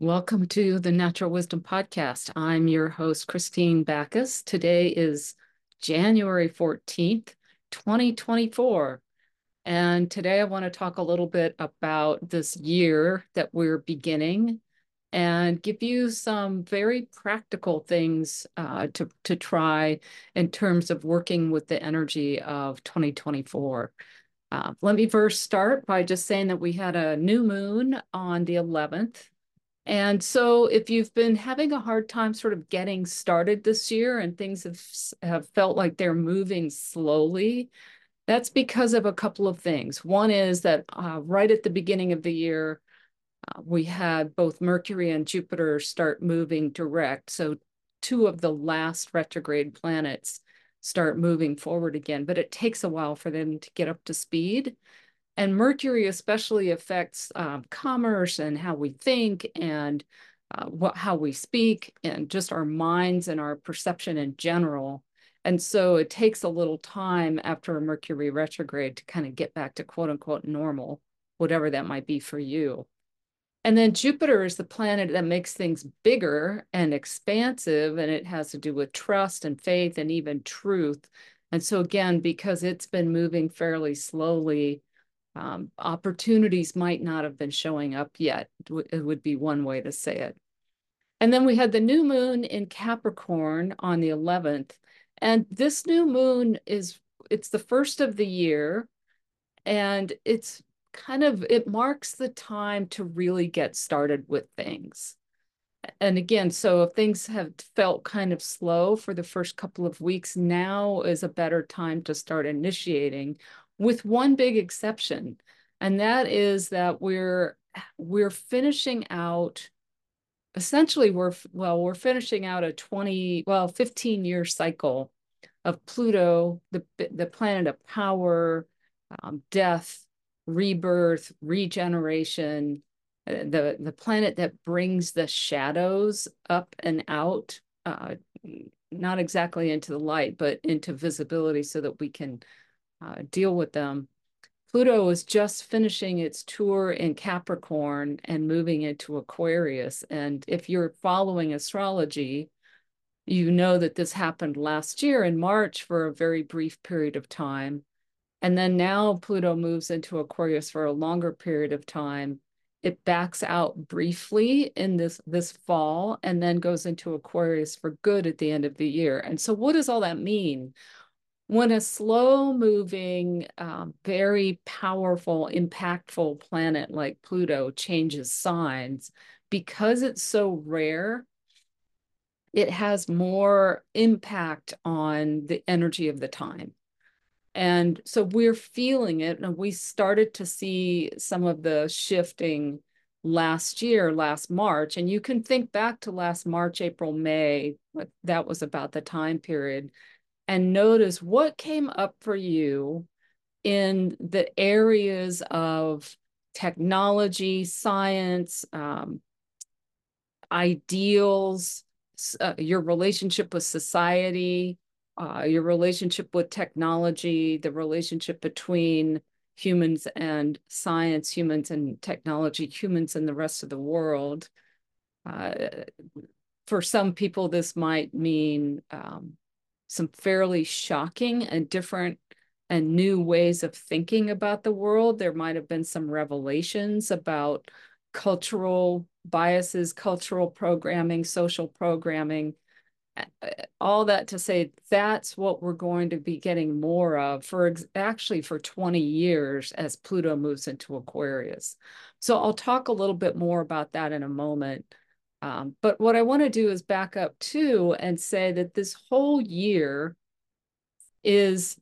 Welcome to the Natural Wisdom Podcast. I'm your host, Kristine Backus. Today is January 14th, 2024. And today I want to talk a little bit about this year that we're beginning and give you some very practical things uh, to, to try in terms of working with the energy of 2024. Uh, let me first start by just saying that we had a new moon on the 11th and so if you've been having a hard time sort of getting started this year and things have, have felt like they're moving slowly, that's because of a couple of things. One is that uh, right at the beginning of the year, uh, we had both Mercury and Jupiter start moving direct. So two of the last retrograde planets start moving forward again, but it takes a while for them to get up to speed. And Mercury especially affects um, commerce and how we think and uh, what how we speak and just our minds and our perception in general. And so it takes a little time after a Mercury retrograde to kind of get back to quote unquote normal, whatever that might be for you. And then Jupiter is the planet that makes things bigger and expansive, and it has to do with trust and faith and even truth. And so, again, because it's been moving fairly slowly, um, opportunities might not have been showing up yet. It would be one way to say it. And then we had the new moon in Capricorn on the 11th. And this new moon is, it's the first of the year. And it's kind of, it marks the time to really get started with things. And again, so if things have felt kind of slow for the first couple of weeks, now is a better time to start initiating with one big exception, and that is that we're we're finishing out essentially we're well we're finishing out a 20 well 15 year cycle of Pluto, the the planet of power, um, death, rebirth, regeneration, the the planet that brings the shadows up and out, uh, not exactly into the light, but into visibility, so that we can uh, deal with them. Pluto is just finishing its tour in Capricorn and moving into Aquarius. And if you're following astrology, you know that this happened last year in March for a very brief period of time. And then now Pluto moves into Aquarius for a longer period of time. It backs out briefly in this, this fall and then goes into Aquarius for good at the end of the year. And so, what does all that mean? When a slow moving, uh, very powerful, impactful planet like Pluto changes signs, because it's so rare, it has more impact on the energy of the time. And so we're feeling it, and we started to see some of the shifting last year, last March. And you can think back to last March, April, May, that was about the time period and notice what came up for you in the areas of technology, science, um, ideals, uh, your relationship with society, uh, your relationship with technology, the relationship between humans and science, humans and technology, humans and the rest of the world. Uh, for some people, this might mean um, some fairly shocking and different and new ways of thinking about the world. There might have been some revelations about cultural biases, cultural programming, social programming. All that to say, that's what we're going to be getting more of for actually for 20 years as Pluto moves into Aquarius. So I'll talk a little bit more about that in a moment. Um, but what I want to do is back up too and say that this whole year is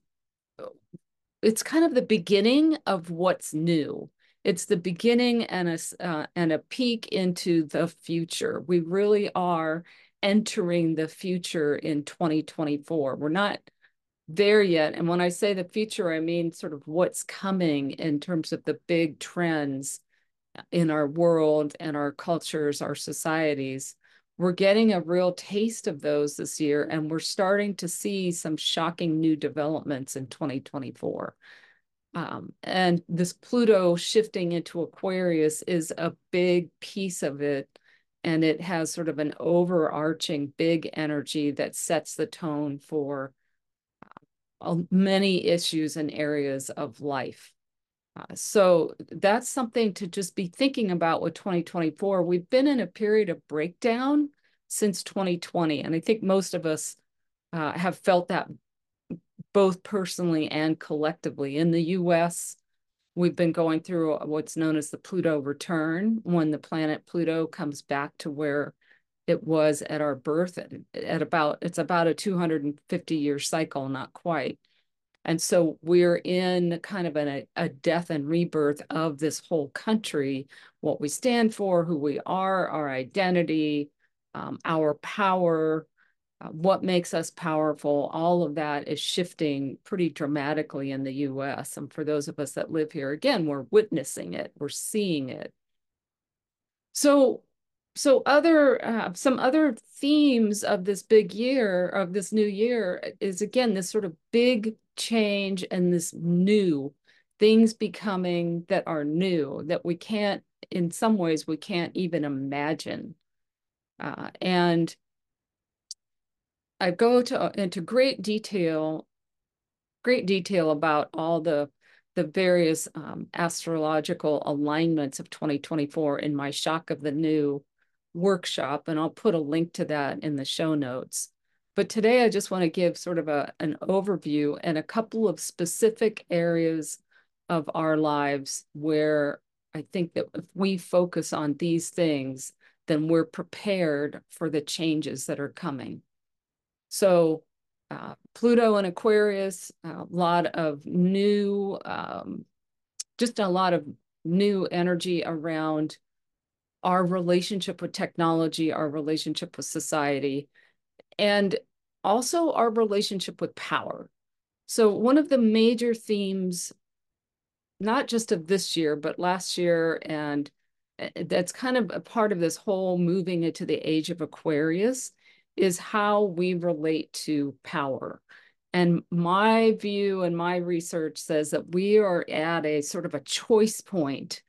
it's kind of the beginning of what's new. It's the beginning and a uh, and a peek into the future. We really are entering the future in 2024. We're not there yet. And when I say the future, I mean sort of what's coming in terms of the big trends in our world and our cultures, our societies. We're getting a real taste of those this year, and we're starting to see some shocking new developments in 2024. Um, and this Pluto shifting into Aquarius is a big piece of it and it has sort of an overarching big energy that sets the tone for uh, many issues and areas of life. Uh, so that's something to just be thinking about with 2024. We've been in a period of breakdown since 2020, and I think most of us uh, have felt that both personally and collectively. In the US, we've been going through what's known as the Pluto return, when the planet Pluto comes back to where it was at our birth at, at about, it's about a 250 year cycle, not quite. And so we're in kind of an, a death and rebirth of this whole country, what we stand for, who we are, our identity, um, our power, uh, what makes us powerful, all of that is shifting pretty dramatically in the US. And for those of us that live here, again, we're witnessing it, we're seeing it. So, so other uh, some other themes of this big year of this new year is again this sort of big change and this new things becoming that are new that we can't in some ways we can't even imagine uh, and I go to into great detail, great detail about all the the various um, astrological alignments of 2024 in my Shock of the New workshop, and I'll put a link to that in the show notes. But today I just want to give sort of a, an overview and a couple of specific areas of our lives where I think that if we focus on these things, then we're prepared for the changes that are coming. So uh, Pluto and Aquarius, a lot of new, um, just a lot of new energy around our relationship with technology, our relationship with society, and also our relationship with power. So one of the major themes, not just of this year, but last year, and uh, that's kind of a part of this whole moving into the age of Aquarius, is how we relate to power. And my view and my research says that we are at a sort of a choice point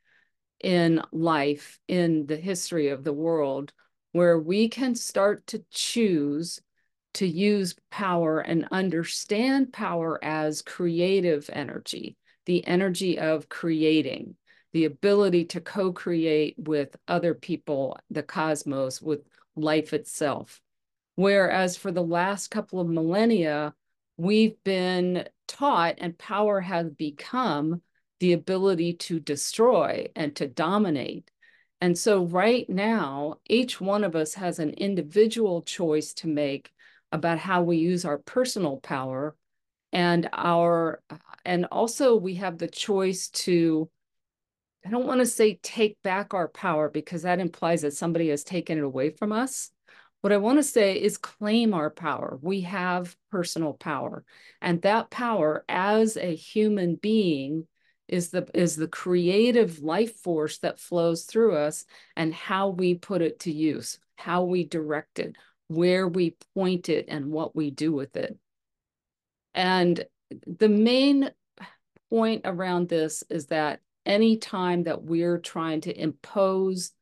in life, in the history of the world, where we can start to choose to use power and understand power as creative energy, the energy of creating, the ability to co create with other people, the cosmos, with life itself. Whereas for the last couple of millennia, we've been taught and power has become the ability to destroy and to dominate. And so, right now, each one of us has an individual choice to make about how we use our personal power and our and also we have the choice to i don't want to say take back our power because that implies that somebody has taken it away from us what I want to say is claim our power. We have personal power. And that power as a human being is the is the creative life force that flows through us and how we put it to use, how we direct it, where we point it and what we do with it. And the main point around this is that anytime that we're trying to impose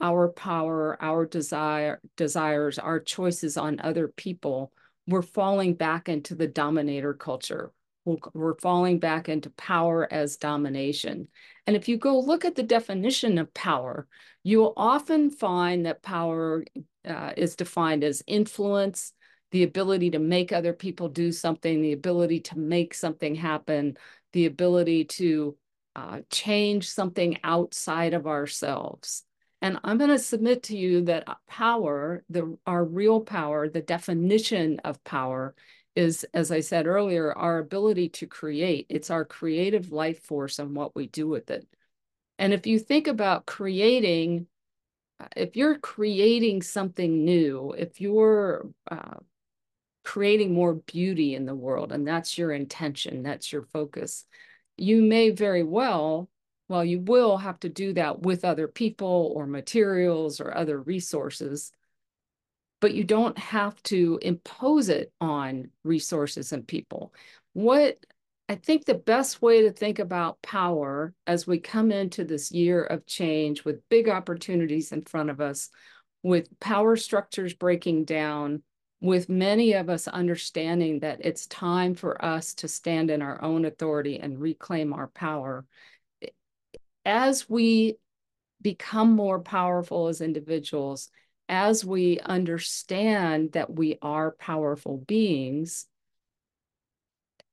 our power, our desire, desires, our choices on other people, we're falling back into the dominator culture. We're falling back into power as domination. And if you go look at the definition of power, you'll often find that power uh, is defined as influence, the ability to make other people do something, the ability to make something happen, the ability to uh, change something outside of ourselves. And I'm going to submit to you that power, the our real power, the definition of power is, as I said earlier, our ability to create. It's our creative life force and what we do with it. And if you think about creating, uh, if you're creating something new, if you're uh, creating more beauty in the world, and that's your intention, that's your focus, you may very well well, you will have to do that with other people or materials or other resources, but you don't have to impose it on resources and people. What I think the best way to think about power as we come into this year of change with big opportunities in front of us with power structures breaking down, with many of us understanding that it's time for us to stand in our own authority and reclaim our power. As we become more powerful as individuals, as we understand that we are powerful beings,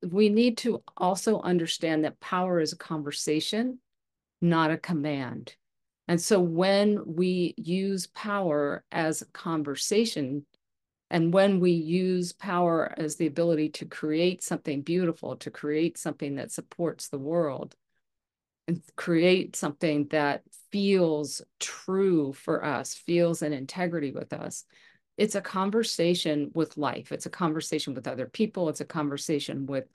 we need to also understand that power is a conversation, not a command. And so when we use power as a conversation, and when we use power as the ability to create something beautiful, to create something that supports the world, and create something that feels true for us, feels in integrity with us, it's a conversation with life. It's a conversation with other people. It's a conversation with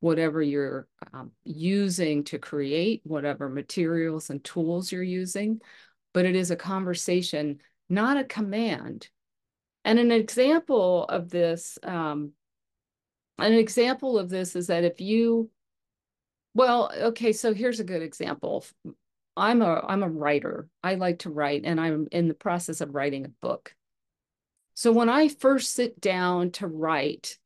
whatever you're um, using to create, whatever materials and tools you're using. But it is a conversation, not a command. And an example of this, um, an example of this is that if you, well, okay, so here's a good example. I'm a I'm a writer. I like to write, and I'm in the process of writing a book. So when I first sit down to write,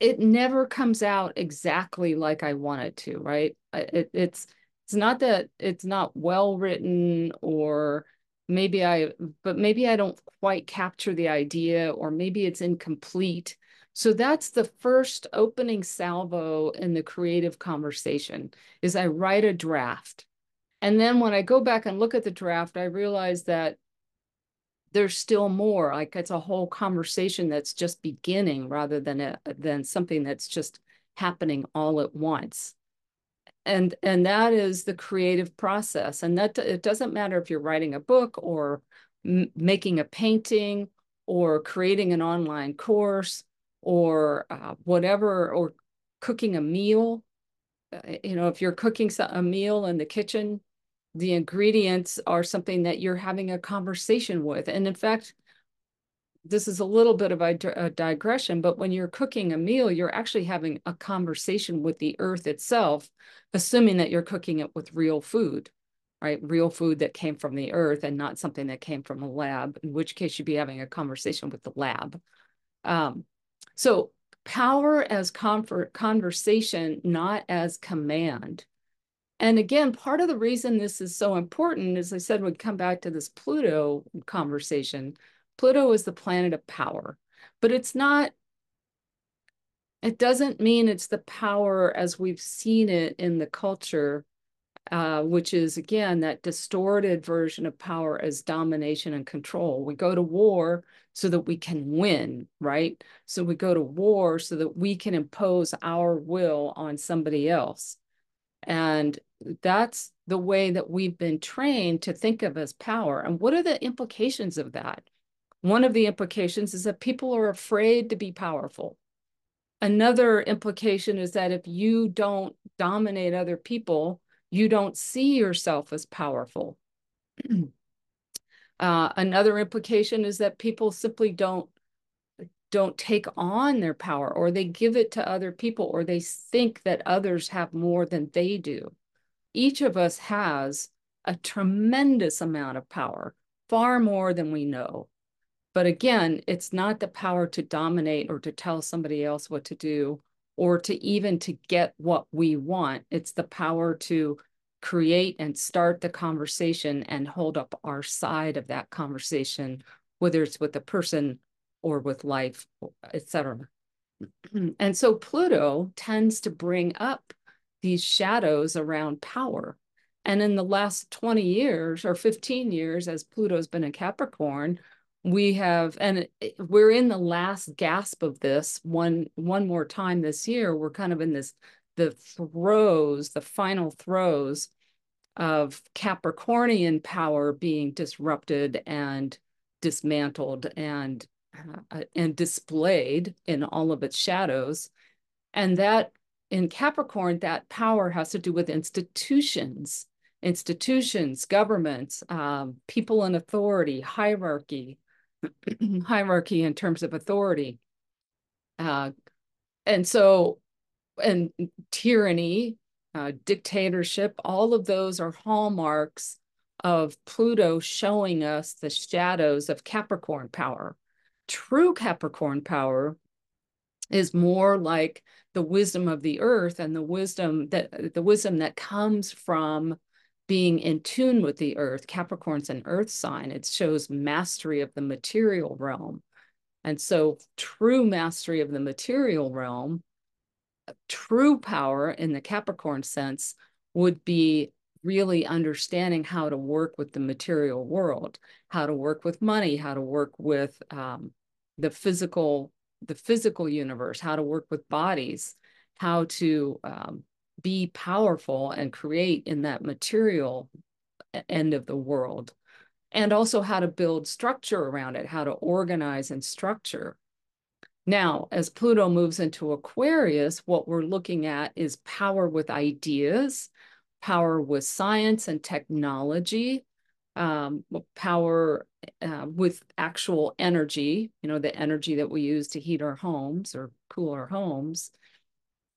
it never comes out exactly like I want it to, right? It, it's it's not that it's not well written or maybe I but maybe I don't quite capture the idea or maybe it's incomplete. So that's the first opening salvo in the creative conversation is I write a draft. And then when I go back and look at the draft, I realize that there's still more like it's a whole conversation that's just beginning rather than a, than something that's just happening all at once. And and that is the creative process. And that it doesn't matter if you're writing a book or making a painting or creating an online course or uh, whatever or cooking a meal uh, you know if you're cooking a meal in the kitchen the ingredients are something that you're having a conversation with. And in fact, this is a little bit of a, a, digression, but when you're cooking a meal, you're actually having a conversation with the earth itself, assuming that you're cooking it with real food, right? Real food that came from the earth and not something that came from a lab, in which case you'd be having a conversation with the lab. Um, so power as comfort, conversation, not as command. And again, part of the reason this is so important, as I said, would come back to this Pluto conversation. Pluto is the planet of power, but it's not, it doesn't mean it's the power as we've seen it in the culture, uh, which is again, that distorted version of power as domination and control. We go to war so that we can win, right? So we go to war so that we can impose our will on somebody else. And that's the way that we've been trained to think of as power. And what are the implications of that? One of the implications is that people are afraid to be powerful. Another implication is that if you don't dominate other people, you don't see yourself as powerful. uh, another implication is that people simply don't don't take on their power or they give it to other people or they think that others have more than they do each of us has a tremendous amount of power, far more than we know. But again, it's not the power to dominate or to tell somebody else what to do or to even to get what we want. It's the power to create and start the conversation and hold up our side of that conversation, whether it's with a person or with life, etc. And so Pluto tends to bring up these shadows around power. And in the last 20 years or 15 years, as Pluto's been in Capricorn, we have, and we're in the last gasp of this one, one more time this year. We're kind of in this, the throes, the final throes of Capricornian power being disrupted and dismantled and uh, and displayed in all of its shadows. And that in Capricorn, that power has to do with institutions, institutions, governments, um, people in authority, hierarchy, hierarchy in terms of authority. Uh, and so, and tyranny, uh, dictatorship, all of those are hallmarks of Pluto showing us the shadows of Capricorn power. True Capricorn power is more like the wisdom of the earth and the wisdom that the wisdom that comes from being in tune with the earth. Capricorn's an earth sign. It shows mastery of the material realm. And so true mastery of the material realm, true power in the Capricorn sense would be really understanding how to work with the material world, how to work with money, how to work with um, the physical, the physical universe, how to work with bodies, how to um, be powerful and create in that material end of the world, and also how to build structure around it, how to organize and structure. Now, as Pluto moves into Aquarius, what we're looking at is power with ideas, power with science and technology, um, power uh, with actual energy, you know, the energy that we use to heat our homes or cool our homes.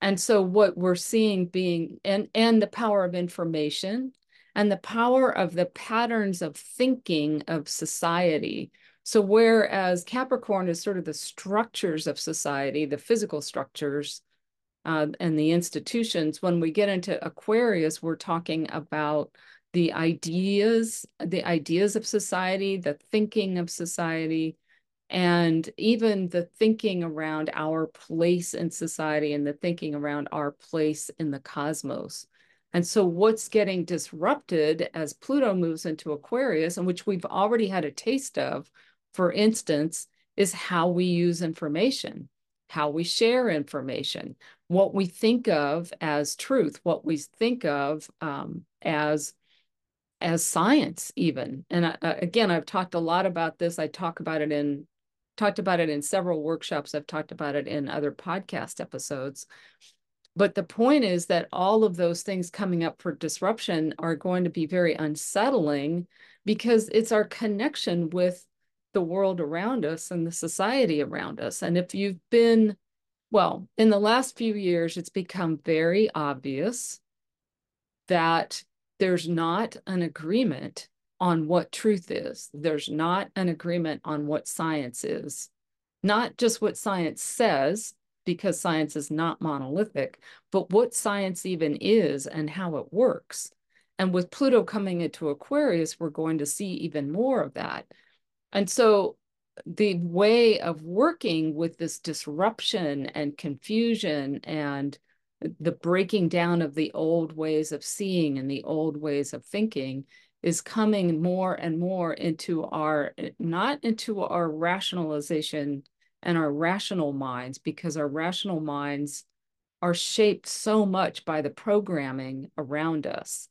And so what we're seeing being, and, and the power of information and the power of the patterns of thinking of society. So whereas Capricorn is sort of the structures of society, the physical structures, uh, and the institutions. When we get into Aquarius, we're talking about the ideas, the ideas of society, the thinking of society, and even the thinking around our place in society and the thinking around our place in the cosmos. And so what's getting disrupted as Pluto moves into Aquarius, and which we've already had a taste of, for instance, is how we use information, how we share information, what we think of as truth, what we think of um, as as science even. And I, again, I've talked a lot about this. I talk about it in talked about it in several workshops. I've talked about it in other podcast episodes. But the point is that all of those things coming up for disruption are going to be very unsettling because it's our connection with the world around us and the society around us. And if you've been well, in the last few years, it's become very obvious that there's not an agreement on what truth is. There's not an agreement on what science is. Not just what science says, because science is not monolithic, but what science even is and how it works. And with Pluto coming into Aquarius, we're going to see even more of that. And so the way of working with this disruption and confusion and the breaking down of the old ways of seeing and the old ways of thinking is coming more and more into our not into our rationalization and our rational minds because our rational minds are shaped so much by the programming around us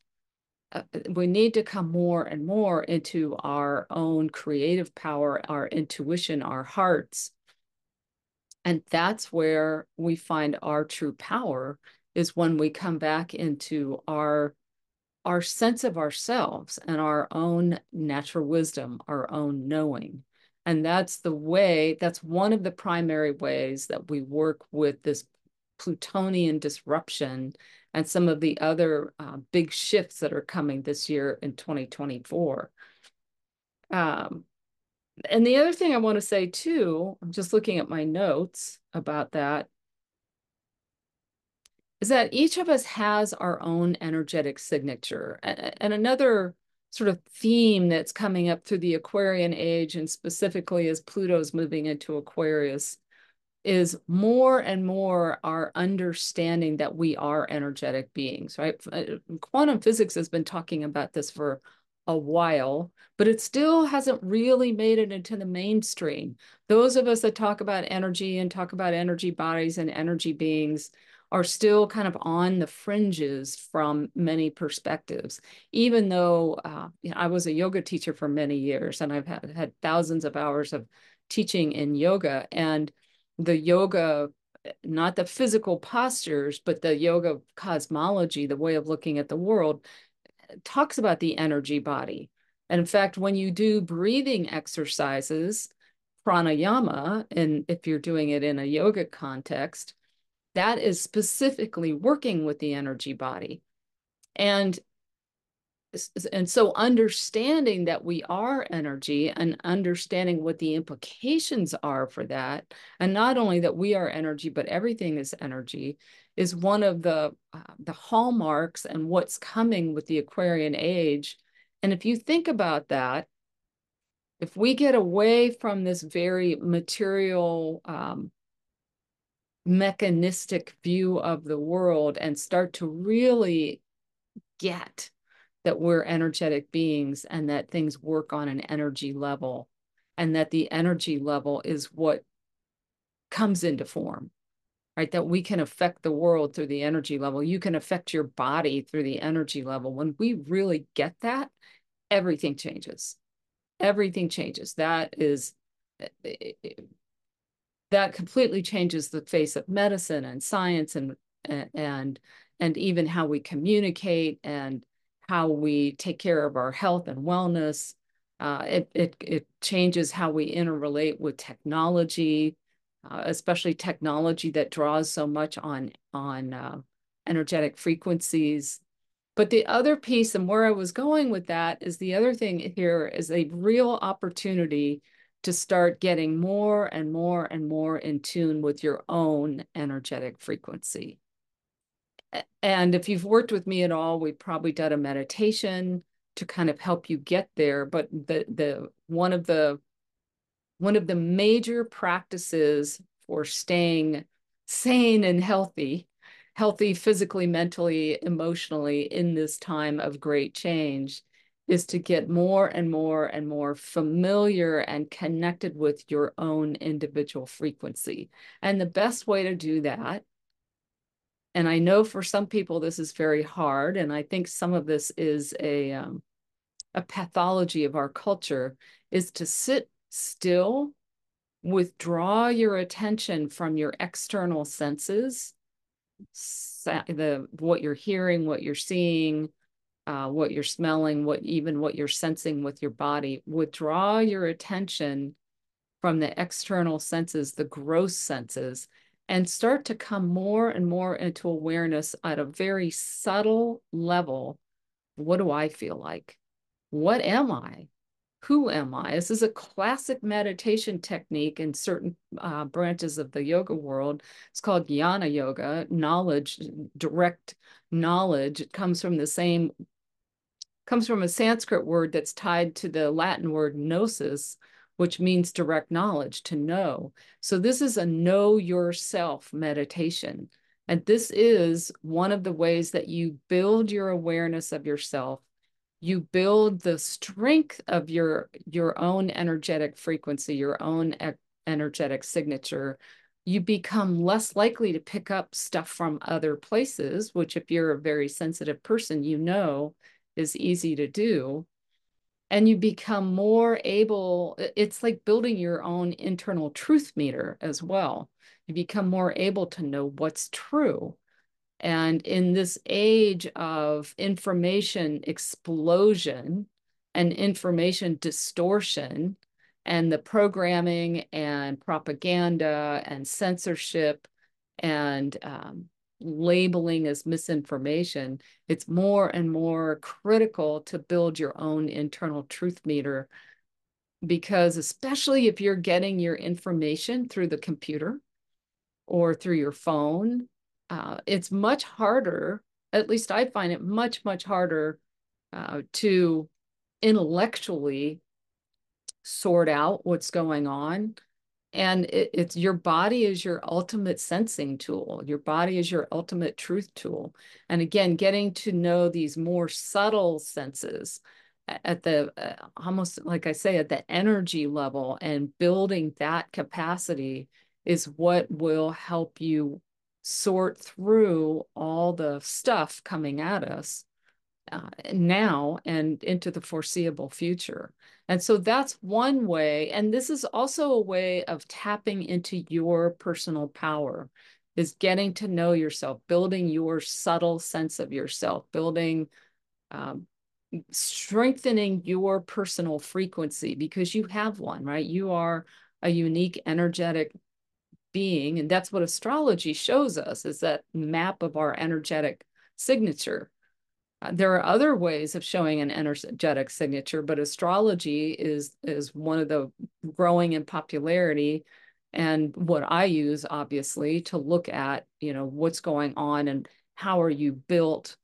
uh, we need to come more and more into our own creative power, our intuition, our hearts. And that's where we find our true power is when we come back into our our sense of ourselves and our own natural wisdom, our own knowing. And that's the way, that's one of the primary ways that we work with this Plutonian disruption and some of the other uh, big shifts that are coming this year in 2024. Um, and the other thing I want to say too, I'm just looking at my notes about that, is that each of us has our own energetic signature. And another sort of theme that's coming up through the Aquarian age, and specifically as Pluto's moving into Aquarius, is more and more our understanding that we are energetic beings, right? Uh, quantum physics has been talking about this for a while, but it still hasn't really made it into the mainstream. Those of us that talk about energy and talk about energy bodies and energy beings are still kind of on the fringes from many perspectives. Even though uh, you know, I was a yoga teacher for many years and I've had, had thousands of hours of teaching in yoga and the yoga not the physical postures but the yoga cosmology the way of looking at the world talks about the energy body and in fact when you do breathing exercises pranayama and if you're doing it in a yoga context that is specifically working with the energy body. And and so understanding that we are energy and understanding what the implications are for that and not only that we are energy but everything is energy is one of the uh, the hallmarks and what's coming with the aquarian age. And if you think about that if we get away from this very material um, mechanistic view of the world and start to really get that we're energetic beings and that things work on an energy level and that the energy level is what comes into form right? That we can affect the world through the energy level. You can affect your body through the energy level. When we really get that everything changes. Everything changes. That is eh, eh, eh, that completely changes the face of medicine and science and and and even how we communicate and how we take care of our health and wellness. Uh, it, it, it changes how we interrelate with technology, uh, especially technology that draws so much on, on uh, energetic frequencies. But the other piece and where I was going with that is the other thing here is a real opportunity to start getting more and more and more in tune with your own energetic frequency and if you've worked with me at all, we've probably done a meditation to kind of help you get there. But the the one of the one of the major practices for staying sane and healthy, healthy physically, mentally, emotionally in this time of great change is to get more and more and more familiar and connected with your own individual frequency. And the best way to do that and I know for some people this is very hard, and I think some of this is a um, a pathology of our culture, is to sit still, withdraw your attention from your external senses, the what you're hearing, what you're seeing, uh, what you're smelling, what even what you're sensing with your body. Withdraw your attention from the external senses, the gross senses, and start to come more and more into awareness at a very subtle level. What do I feel like? What am I? Who am I? This is a classic meditation technique in certain uh, branches of the yoga world. It's called jnana yoga, knowledge, direct knowledge. It comes from the same, comes from a Sanskrit word that's tied to the Latin word gnosis, which means direct knowledge, to know. So this is a know yourself meditation. And this is one of the ways that you build your awareness of yourself. You build the strength of your, your own energetic frequency, your own e energetic signature. You become less likely to pick up stuff from other places, which if you're a very sensitive person, you know is easy to do. And you become more able it's like building your own internal truth meter as well. You become more able to know what's true. And in this age of information explosion and information distortion and the programming and propaganda and censorship and um, labeling as misinformation, it's more and more critical to build your own internal truth meter. Because especially if you're getting your information through the computer or through your phone, uh, it's much harder, at least I find it much, much harder uh, to intellectually sort out what's going on and it, it's your body is your ultimate sensing tool. Your body is your ultimate truth tool. And again getting to know these more subtle senses at the uh, almost like i say at the energy level and building that capacity is what will help you sort through all the stuff coming at us uh, now and into the foreseeable future. And so that's one way. And this is also a way of tapping into your personal power, is getting to know yourself, building your subtle sense of yourself, building, um, strengthening your personal frequency because you have one, right? You are a unique energetic being. And that's what astrology shows us is that map of our energetic signature Uh, there are other ways of showing an energetic signature, but astrology is is one of the growing in popularity and what I use obviously to look at, you know, what's going on and how are you built.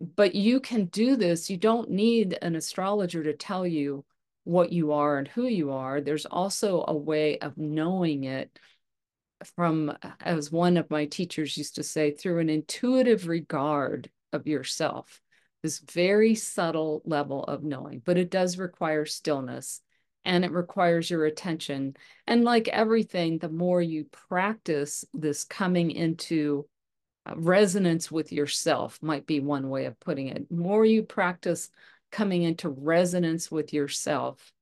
But you can do this. You don't need an astrologer to tell you what you are and who you are. There's also a way of knowing it from, as one of my teachers used to say, through an intuitive regard of yourself, this very subtle level of knowing, but it does require stillness and it requires your attention. And like everything, the more you practice this coming into uh, resonance with yourself, might be one way of putting it. More you practice coming into resonance with yourself,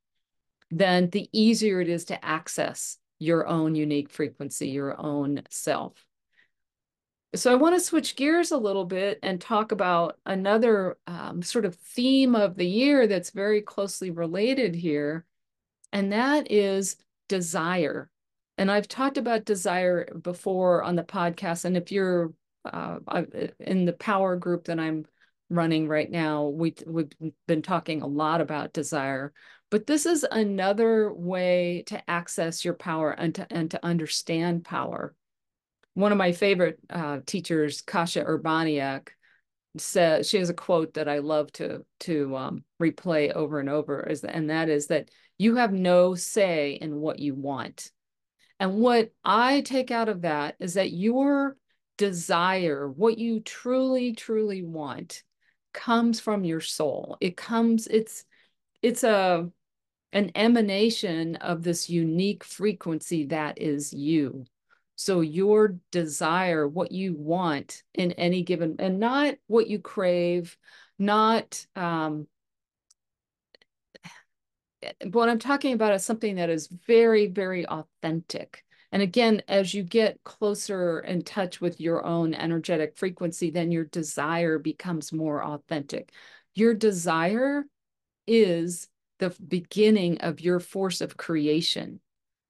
then the easier it is to access your own unique frequency, your own self. So I want to switch gears a little bit and talk about another um, sort of theme of the year that's very closely related here, and that is desire. And I've talked about desire before on the podcast. And if you're uh, in the power group that I'm running right now, we, we've been talking a lot about desire. But this is another way to access your power and to, and to understand power. One of my favorite uh, teachers, Kasia Urbaniak, says she has a quote that I love to to um, replay over and over, is and that is that you have no say in what you want. And what I take out of that is that your desire, what you truly, truly want, comes from your soul. It comes, it's it's a an emanation of this unique frequency that is you. So your desire, what you want in any given, and not what you crave, not um, what I'm talking about is something that is very, very authentic. And again, as you get closer in touch with your own energetic frequency, then your desire becomes more authentic. Your desire is the beginning of your force of creation.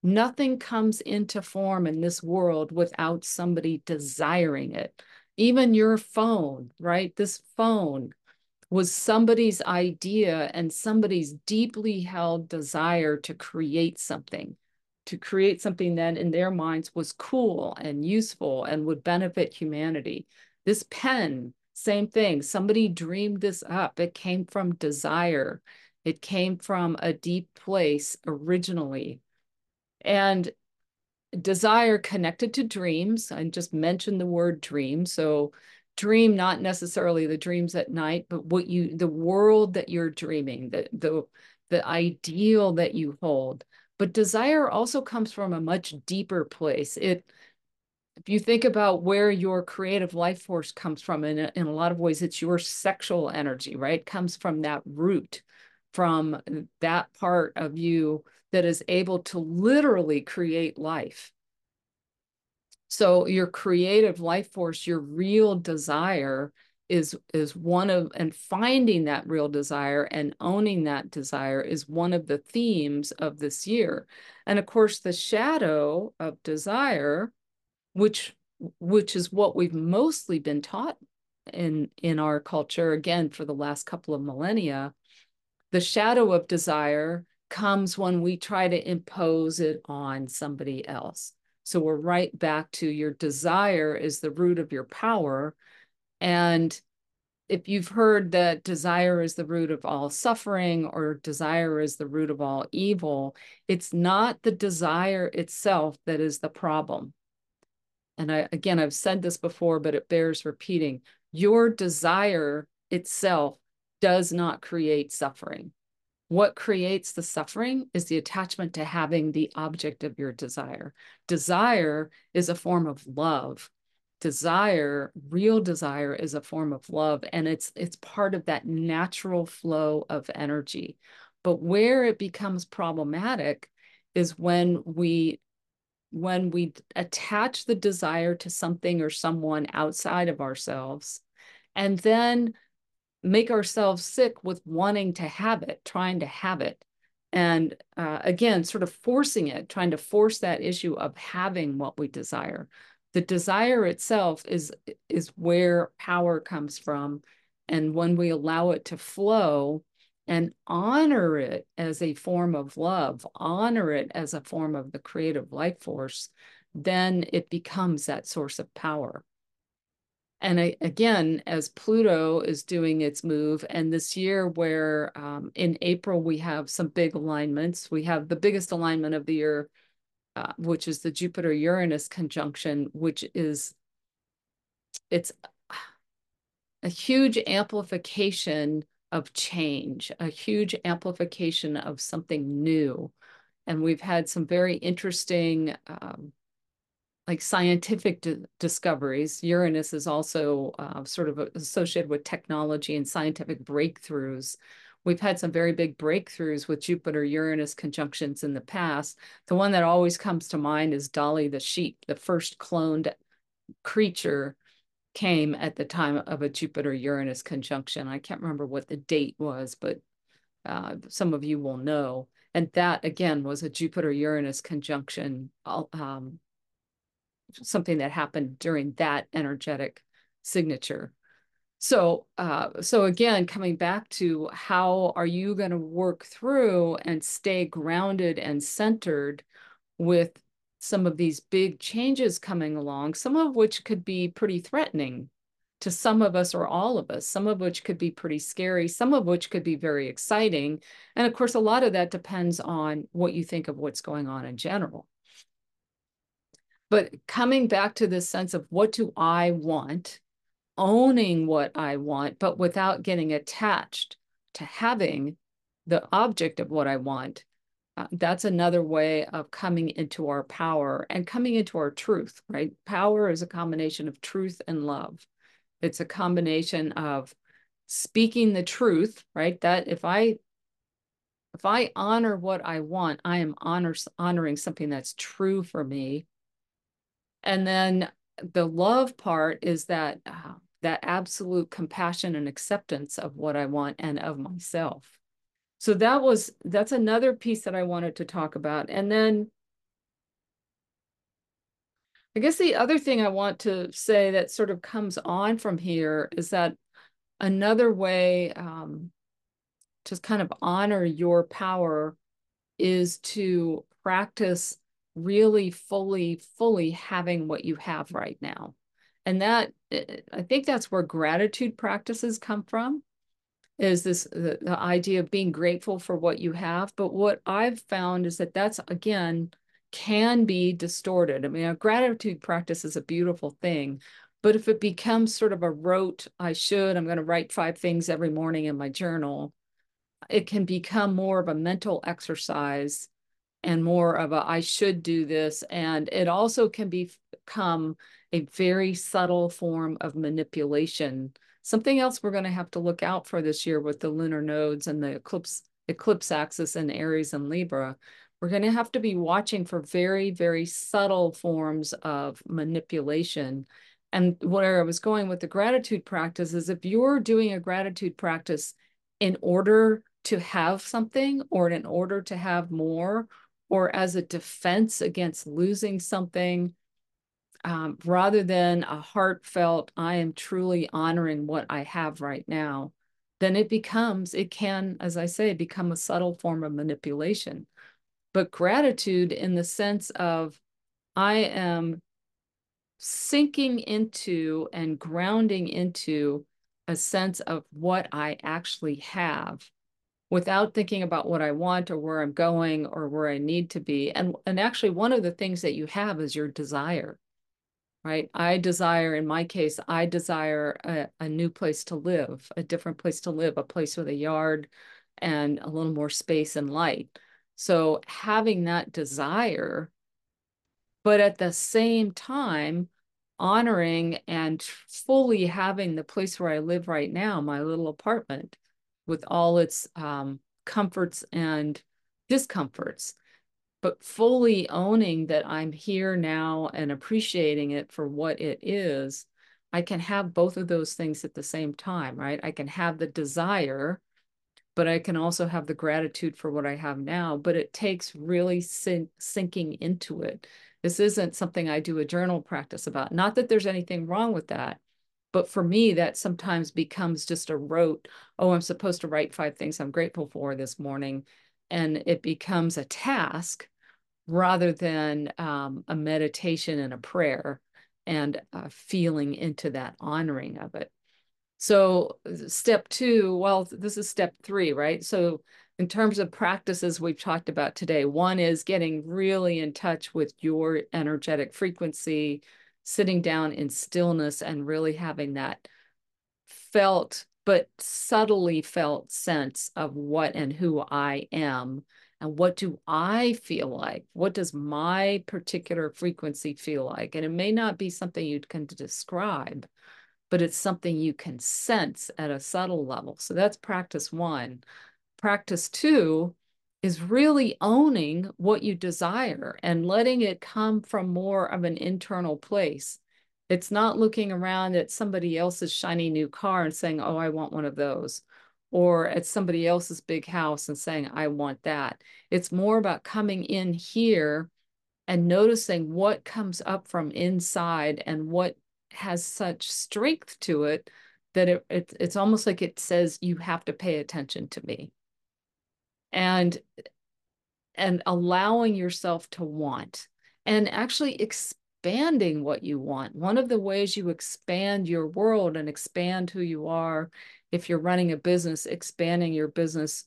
Nothing comes into form in this world without somebody desiring it. Even your phone, right? This phone was somebody's idea and somebody's deeply held desire to create something, to create something that in their minds was cool and useful and would benefit humanity. This pen, same thing. Somebody dreamed this up. It came from desire. It came from a deep place originally. And desire connected to dreams. I just mentioned the word dream. So dream not necessarily the dreams at night, but what you the world that you're dreaming, the the the ideal that you hold. But desire also comes from a much deeper place. It if you think about where your creative life force comes from, in a, in a lot of ways, it's your sexual energy, right? Comes from that root from that part of you that is able to literally create life. So your creative life force, your real desire is is one of and finding that real desire and owning that desire is one of the themes of this year. And of course the shadow of desire which which is what we've mostly been taught in in our culture again for the last couple of millennia the shadow of desire comes when we try to impose it on somebody else. So we're right back to your desire is the root of your power. And if you've heard that desire is the root of all suffering or desire is the root of all evil, it's not the desire itself that is the problem. And I, again, I've said this before, but it bears repeating. Your desire itself does not create suffering. What creates the suffering is the attachment to having the object of your desire. Desire is a form of love. Desire, real desire is a form of love and it's it's part of that natural flow of energy. But where it becomes problematic is when we when we attach the desire to something or someone outside of ourselves and then make ourselves sick with wanting to have it, trying to have it. And uh, again, sort of forcing it, trying to force that issue of having what we desire. The desire itself is, is where power comes from. and when we allow it to flow and honor it as a form of love, honor it as a form of the creative life force, then it becomes that source of power. And I, again, as Pluto is doing its move, and this year, where um, in April we have some big alignments, we have the biggest alignment of the year, uh, which is the Jupiter Uranus conjunction, which is it's a huge amplification of change, a huge amplification of something new. And we've had some very interesting um, like scientific discoveries. Uranus is also uh, sort of associated with technology and scientific breakthroughs. We've had some very big breakthroughs with Jupiter Uranus conjunctions in the past. The one that always comes to mind is Dolly the sheep, the first cloned creature came at the time of a Jupiter Uranus conjunction. I can't remember what the date was, but uh, some of you will know. And that again was a Jupiter Uranus conjunction um, something that happened during that energetic signature. So, uh, so again, coming back to how are you going to work through and stay grounded and centered with some of these big changes coming along, some of which could be pretty threatening to some of us or all of us, some of which could be pretty scary, some of which could be very exciting. And of course, a lot of that depends on what you think of what's going on in general. But coming back to this sense of what do I want, owning what I want, but without getting attached to having the object of what I want, uh, that's another way of coming into our power and coming into our truth, right? Power is a combination of truth and love. It's a combination of speaking the truth, right? That if I if I honor what I want, I am honor, honoring something that's true for me and then the love part is that uh, that absolute compassion and acceptance of what I want and of myself. So that was that's another piece that I wanted to talk about. And then I guess the other thing I want to say that sort of comes on from here is that another way um, to kind of honor your power is to practice really fully, fully having what you have right now. And that, eh, I think that's where gratitude practices come from is this the, the idea of being grateful for what you have. But what I've found is that that's, again, can be distorted. I mean, a gratitude practice is a beautiful thing, but if it becomes sort of a rote, I should, I'm going to write five things every morning in my journal, it can become more of a mental exercise and more of a I should do this. And it also can become a very subtle form of manipulation. Something else we're going to have to look out for this year with the lunar nodes and the eclipse eclipse axis in Aries and Libra. We're going to have to be watching for very, very subtle forms of manipulation. And where I was going with the gratitude practice is if you're doing a gratitude practice in order to have something or in order to have more or as a defense against losing something, um, rather than a heartfelt, I am truly honoring what I have right now, then it becomes, it can, as I say, become a subtle form of manipulation. But gratitude, in the sense of, I am sinking into and grounding into a sense of what I actually have without thinking about what I want or where I'm going or where I need to be. And, and actually, one of the things that you have is your desire, right? I desire, in my case, I desire a, a new place to live, a different place to live, a place with a yard and a little more space and light. So having that desire, but at the same time, honoring and fully having the place where I live right now, my little apartment, with all its um, comforts and discomforts, but fully owning that I'm here now and appreciating it for what it is, I can have both of those things at the same time, right? I can have the desire, but I can also have the gratitude for what I have now. But it takes really sink, sinking into it. This isn't something I do a journal practice about. Not that there's anything wrong with that, But for me, that sometimes becomes just a rote, oh, I'm supposed to write five things I'm grateful for this morning. And it becomes a task rather than um, a meditation and a prayer and feeling into that honoring of it. So, step two, well, this is step three, right? So, in terms of practices we've talked about today, one is getting really in touch with your energetic frequency, sitting down in stillness and really having that felt, but subtly felt sense of what and who I am. And what do I feel like? What does my particular frequency feel like? And it may not be something you can describe, but it's something you can sense at a subtle level. So that's practice one practice two is really owning what you desire and letting it come from more of an internal place. It's not looking around at somebody else's shiny new car and saying, Oh, I want one of those, or at somebody else's big house and saying, I want that. It's more about coming in here and noticing what comes up from inside and what has such strength to it that it, it, it's almost like it says, You have to pay attention to me and and allowing yourself to want and actually expanding what you want. One of the ways you expand your world and expand who you are, if you're running a business, expanding your business,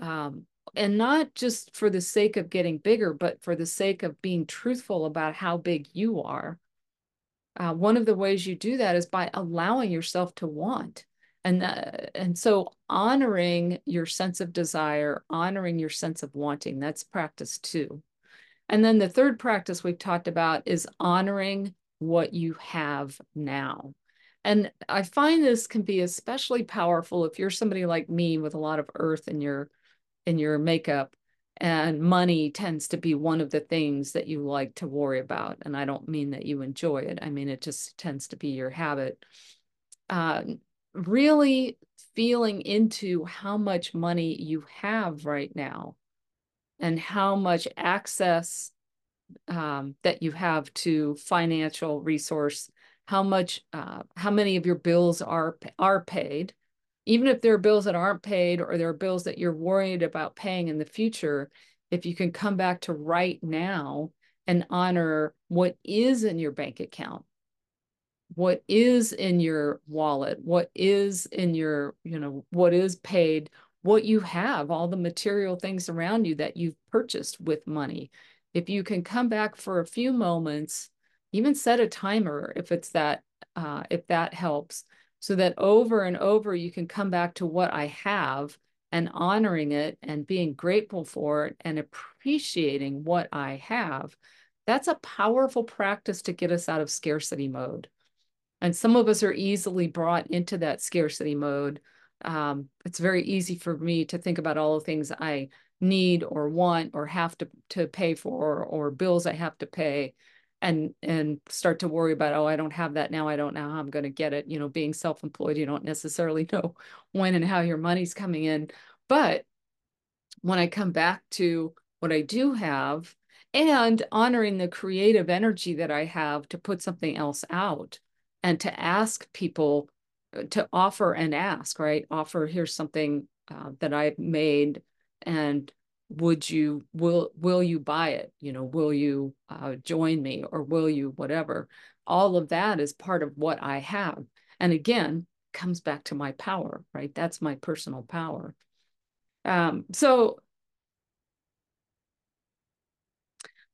um, and not just for the sake of getting bigger, but for the sake of being truthful about how big you are. Uh, one of the ways you do that is by allowing yourself to want and that, and so honoring your sense of desire honoring your sense of wanting that's practice two. And then the third practice we've talked about is honoring what you have now. And i find this can be especially powerful if you're somebody like me with a lot of earth in your in your makeup and money tends to be one of the things that you like to worry about. And i don't mean that you enjoy it. I mean it just tends to be your habit. Uh, really feeling into how much money you have right now and how much access um, that you have to financial resource, how much, uh, how many of your bills are are paid, even if there are bills that aren't paid or there are bills that you're worried about paying in the future. If you can come back to right now and honor what is in your bank account what is in your wallet, what is in your, you know, what is paid, what you have, all the material things around you that you've purchased with money. If you can come back for a few moments, even set a timer if it's that, uh, if that helps, so that over and over you can come back to what I have and honoring it and being grateful for it and appreciating what I have. That's a powerful practice to get us out of scarcity mode. And some of us are easily brought into that scarcity mode. Um, it's very easy for me to think about all the things I need or want or have to, to pay for or bills I have to pay and and start to worry about oh i don't have that now. I don't know how i'm going to get it. You know being self-employed you don't necessarily know when and how your money's coming in. But when i come back to what i do have and honoring the creative energy that i have to put something else out and to ask people uh, to offer and ask, right? Offer, here's something uh, that I've made and would you will will you buy it? You know will you uh, join me or will you whatever? All of that is part of what i have. And again comes back to my power right? That's my personal power. Um, so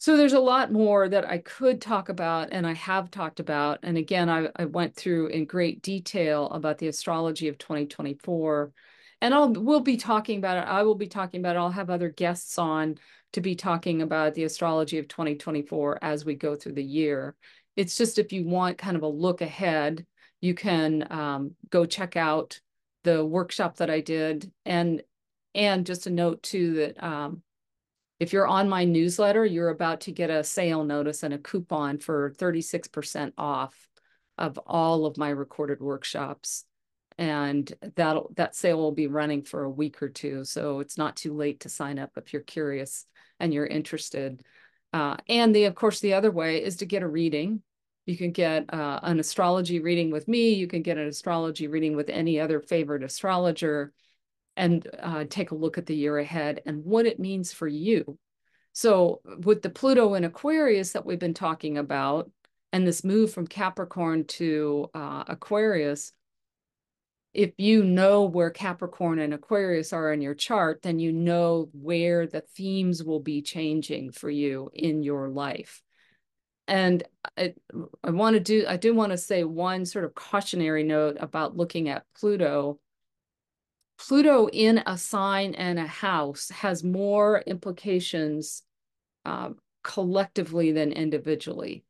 So there's a lot more that I could talk about and I have talked about. And again, I, I went through in great detail about the astrology of 2024. And I'll we'll be talking about it. I will be talking about it. I'll have other guests on to be talking about the astrology of 2024 as we go through the year. It's just if you want kind of a look ahead, you can um, go check out the workshop that I did. And and just a note too that um, if you're on my newsletter, you're about to get a sale notice and a coupon for 36% off of all of my recorded workshops. And that that sale will be running for a week or two. So it's not too late to sign up if you're curious and you're interested. Uh, and the, of course, the other way is to get a reading. You can get uh, an astrology reading with me. You can get an astrology reading with any other favorite astrologer and uh, take a look at the year ahead and what it means for you. So, with the Pluto in Aquarius that we've been talking about, and this move from Capricorn to uh, Aquarius, if you know where Capricorn and Aquarius are in your chart, then you know where the themes will be changing for you in your life. And I, I want to do, I do want to say one sort of cautionary note about looking at Pluto. Pluto in a sign and a house has more implications uh, collectively than individually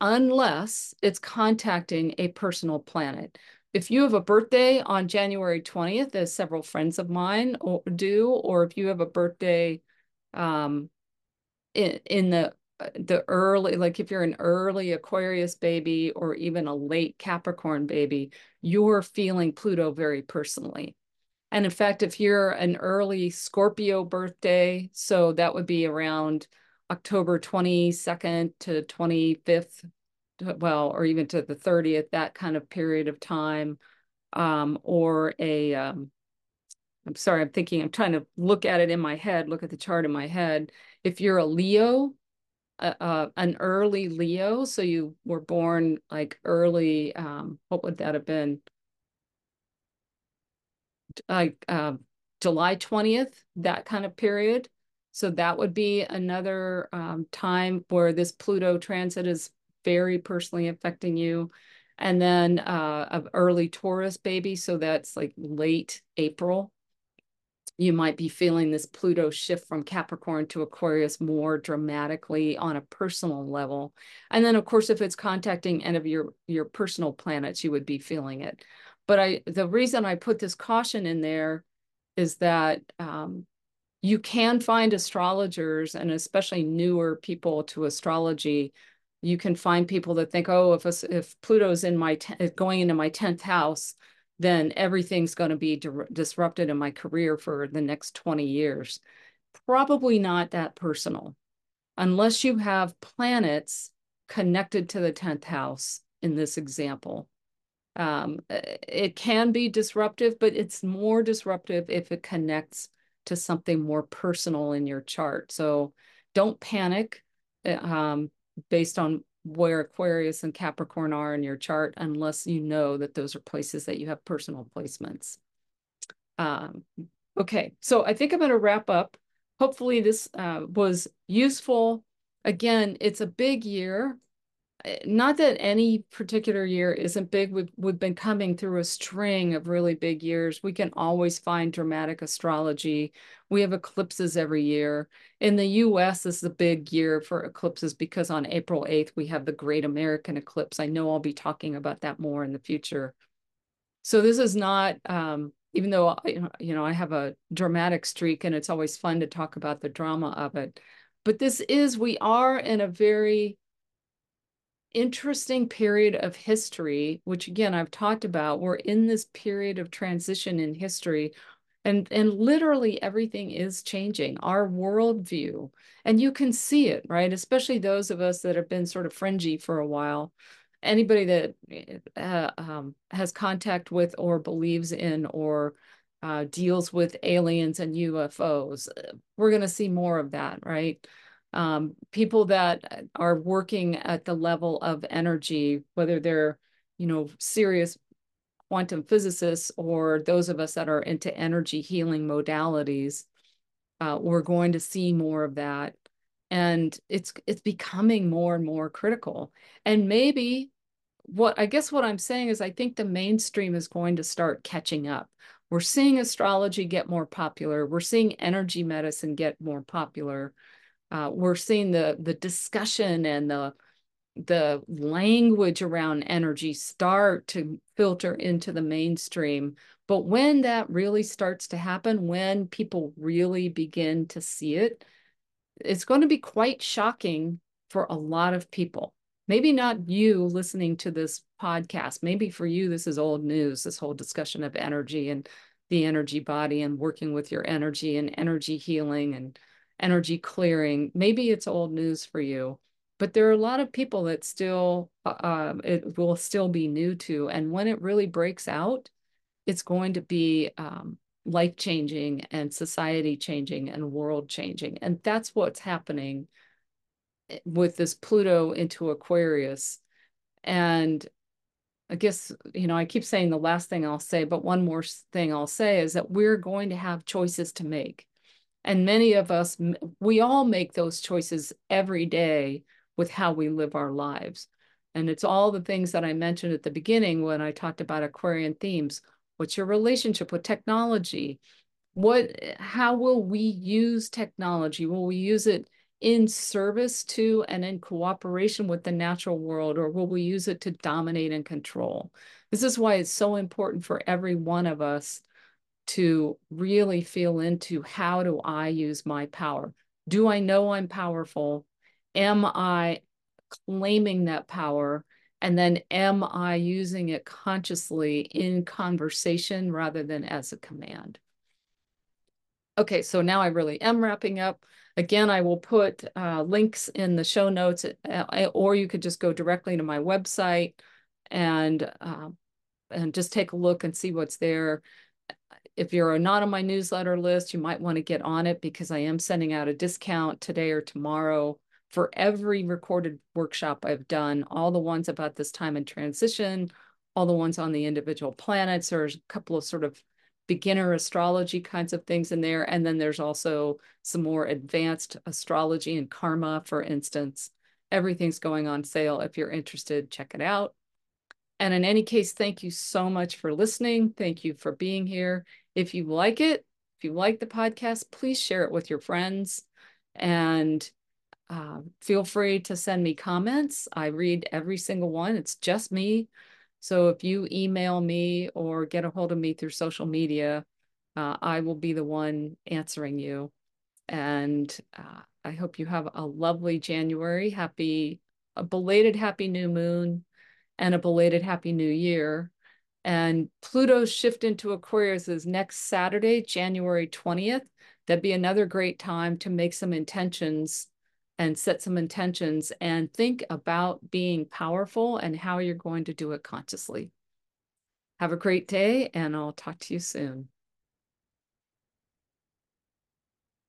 unless it's contacting a personal planet. If you have a birthday on January 20th, as several friends of mine do, or if you have a birthday um, in, in the the early, like if you're an early Aquarius baby or even a late Capricorn baby, you're feeling Pluto very personally. And in fact, if you're an early Scorpio birthday, so that would be around October 22nd to 25th, well, or even to the 30th, that kind of period of time, um, or a, um, I'm sorry, I'm thinking, I'm trying to look at it in my head, look at the chart in my head. If you're a Leo, uh, an early Leo, so you were born like early, um, what would that have been? Like uh, July 20th, that kind of period. So that would be another um, time where this Pluto transit is very personally affecting you. And then uh, of early Taurus baby, so that's like late April. You might be feeling this Pluto shift from Capricorn to Aquarius more dramatically on a personal level. And then, of course, if it's contacting any of your, your personal planets, you would be feeling it. But I, the reason I put this caution in there is that um, you can find astrologers and especially newer people to astrology you can find people that think oh if if pluto's in my going into my 10th house then everything's going to be disrupted in my career for the next 20 years. Probably not that personal. Unless you have planets connected to the 10th house in this example. Um, it can be disruptive but it's more disruptive if it connects to something more personal in your chart. So don't panic uh, um, based on where Aquarius and Capricorn are in your chart unless you know that those are places that you have personal placements. Um, okay, so I think I'm going to wrap up. Hopefully this uh, was useful. Again, it's a big year. Eh, not that any particular year isn't big. We've, we've been coming through a string of really big years. We can always find dramatic astrology. We have eclipses every year. In the US, this is a big year for eclipses because on April 8th, we have the Great American Eclipse. I know I'll be talking about that more in the future. So this is not, um, even though, you know, I have a dramatic streak and it's always fun to talk about the drama of it. But this is, we are in a very interesting period of history, which again, I've talked about. We're in this period of transition in history and, and literally everything is changing, our worldview. And you can see it, right? Especially those of us that have been sort of fringy for a while. Anybody that uh, um, has contact with or believes in or uh, deals with aliens and UFOs, we're going to see more of that, right? Um, people that are working at the level of energy, whether they're, you know, serious quantum physicists or those of us that are into energy healing modalities, uh, we're going to see more of that. And it's it's becoming more and more critical. And maybe what I guess what I'm saying is I think the mainstream is going to start catching up. We're seeing astrology get more popular. We're seeing energy medicine get more popular uh, we're seeing the the discussion and the the language around energy start to filter into the mainstream. But when that really starts to happen, when people really begin to see it, it's going to be quite shocking for a lot of people. Maybe not you listening to this podcast. Maybe for you, this is old news, this whole discussion of energy and the energy body and working with your energy and energy healing and energy clearing. Maybe it's old news for you. but there are a lot of people that still uh, um, it will still be new to and when it really breaks out it's going to be um, life changing and society changing and world changing and that's what's happening eh, with this pluto into aquarius and i guess you know i keep saying the last thing i'll say but one more thing i'll say is that we're going to have choices to make and many of us we all make those choices every day with how we live our lives. And it's all the things that I mentioned at the beginning when I talked about Aquarian themes. What's your relationship with technology? What, how will we use technology? Will we use it in service to and in cooperation with the natural world, or will we use it to dominate and control? This is why it's so important for every one of us to really feel into how do I use my power? Do I know I'm powerful? am I claiming that power? And then am I using it consciously in conversation rather than as a command? Okay, so now I really am wrapping up. Again, I will put uh, links in the show notes, uh, or you could just go directly to my website and uh, and just take a look and see what's there. If you're not on my newsletter list, you might want to get on it because I am sending out a discount today or tomorrow for every recorded workshop I've done, all the ones about this time and transition, all the ones on the individual planets, there's a couple of sort of beginner astrology kinds of things in there. And then there's also some more advanced astrology and karma, for instance. Everything's going on sale. If you're interested, check it out. And in any case, thank you so much for listening. Thank you for being here. If you like it, if you like the podcast, please share it with your friends. And uh, feel free to send me comments. I read every single one. It's just me. So if you email me or get a hold of me through social media, uh, I will be the one answering you. And uh, I hope you have a lovely January. Happy, a belated happy new moon and a belated happy new year. And Pluto's shift into Aquarius is next Saturday, January 20th. That'd be another great time to make some intentions and set some intentions and think about being powerful and how you're going to do it consciously. Have a great day, and I'll talk to you soon.